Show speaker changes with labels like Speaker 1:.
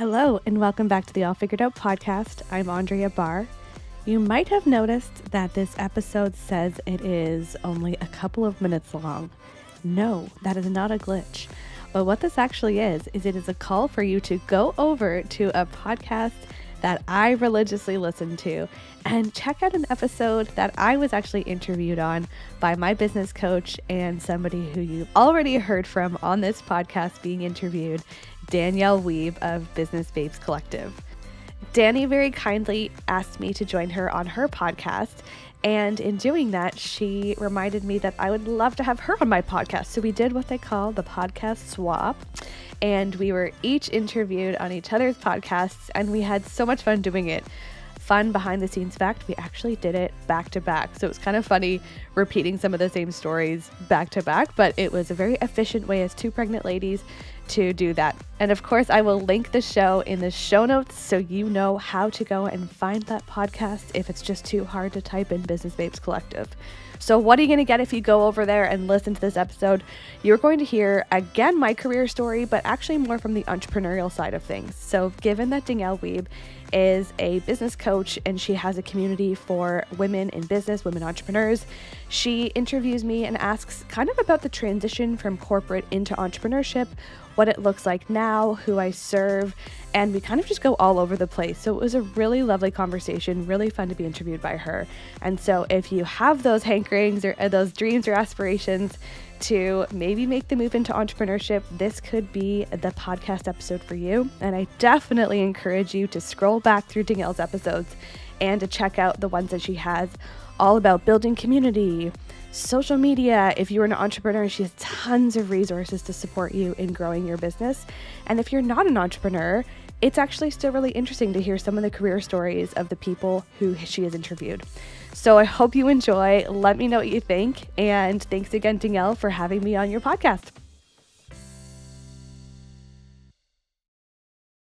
Speaker 1: Hello, and welcome back to the All Figured Out podcast. I'm Andrea Barr. You might have noticed that this episode says it is only a couple of minutes long. No, that is not a glitch. But what this actually is, is it is a call for you to go over to a podcast that I religiously listen to and check out an episode that I was actually interviewed on by my business coach and somebody who you've already heard from on this podcast being interviewed, Danielle Wiebe of Business Babes Collective. Dani very kindly asked me to join her on her podcast. And in doing that, she reminded me that I would love to have her on my podcast. So we did what they call the podcast swap. And we were each interviewed on each other's podcasts, and we had so much fun doing it fun behind the scenes fact, we actually did it back to back. So it was kind of funny repeating some of the same stories back to back, but it was a very efficient way as two pregnant ladies to do that. And of course, I will link the show in the show notes so you know how to go and find that podcast if it's just too hard to type in Business Babes Collective. So, what are you going to get if you go over there and listen to this episode? You're going to hear again my career story, but actually more from the entrepreneurial side of things. So, given that Danielle Wiebe is a business coach and she has a community for women in business, women entrepreneurs, she interviews me and asks kind of about the transition from corporate into entrepreneurship, what it looks like now, who I serve, and we kind of just go all over the place. So it was a really lovely conversation, really fun to be interviewed by her. And so if you have those hankerings or uh, those dreams or aspirations to maybe make the move into entrepreneurship, this could be the podcast episode for you. And I definitely encourage you to scroll back through Danielle's episodes and to check out the ones that she has all about building community, social media. If you're an entrepreneur, she has tons of resources to support you in growing your business. And if you're not an entrepreneur, it's actually still really interesting to hear some of the career stories of the people who she has interviewed. So I hope you enjoy. Let me know what you think. And thanks again, Danielle, for having me on your podcast.